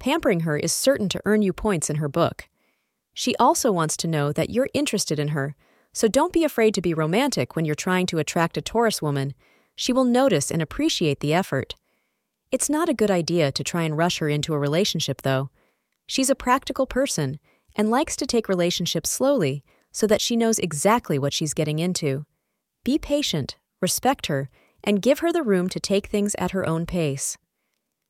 pampering her is certain to earn you points in her book. She also wants to know that you're interested in her, so don't be afraid to be romantic when you're trying to attract a Taurus woman. She will notice and appreciate the effort. It's not a good idea to try and rush her into a relationship, though. She's a practical person and likes to take relationships slowly so that she knows exactly what she's getting into. Be patient, respect her, and give her the room to take things at her own pace.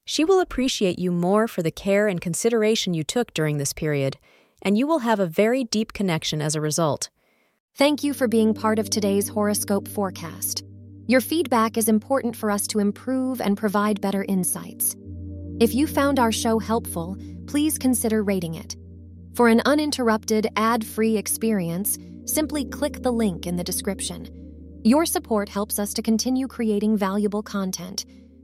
She will appreciate you more for the care and consideration you took during this period, and you will have a very deep connection as a result. Thank you for being part of today's horoscope forecast. Your feedback is important for us to improve and provide better insights. If you found our show helpful, please consider rating it. For an uninterrupted, ad free experience, simply click the link in the description. Your support helps us to continue creating valuable content.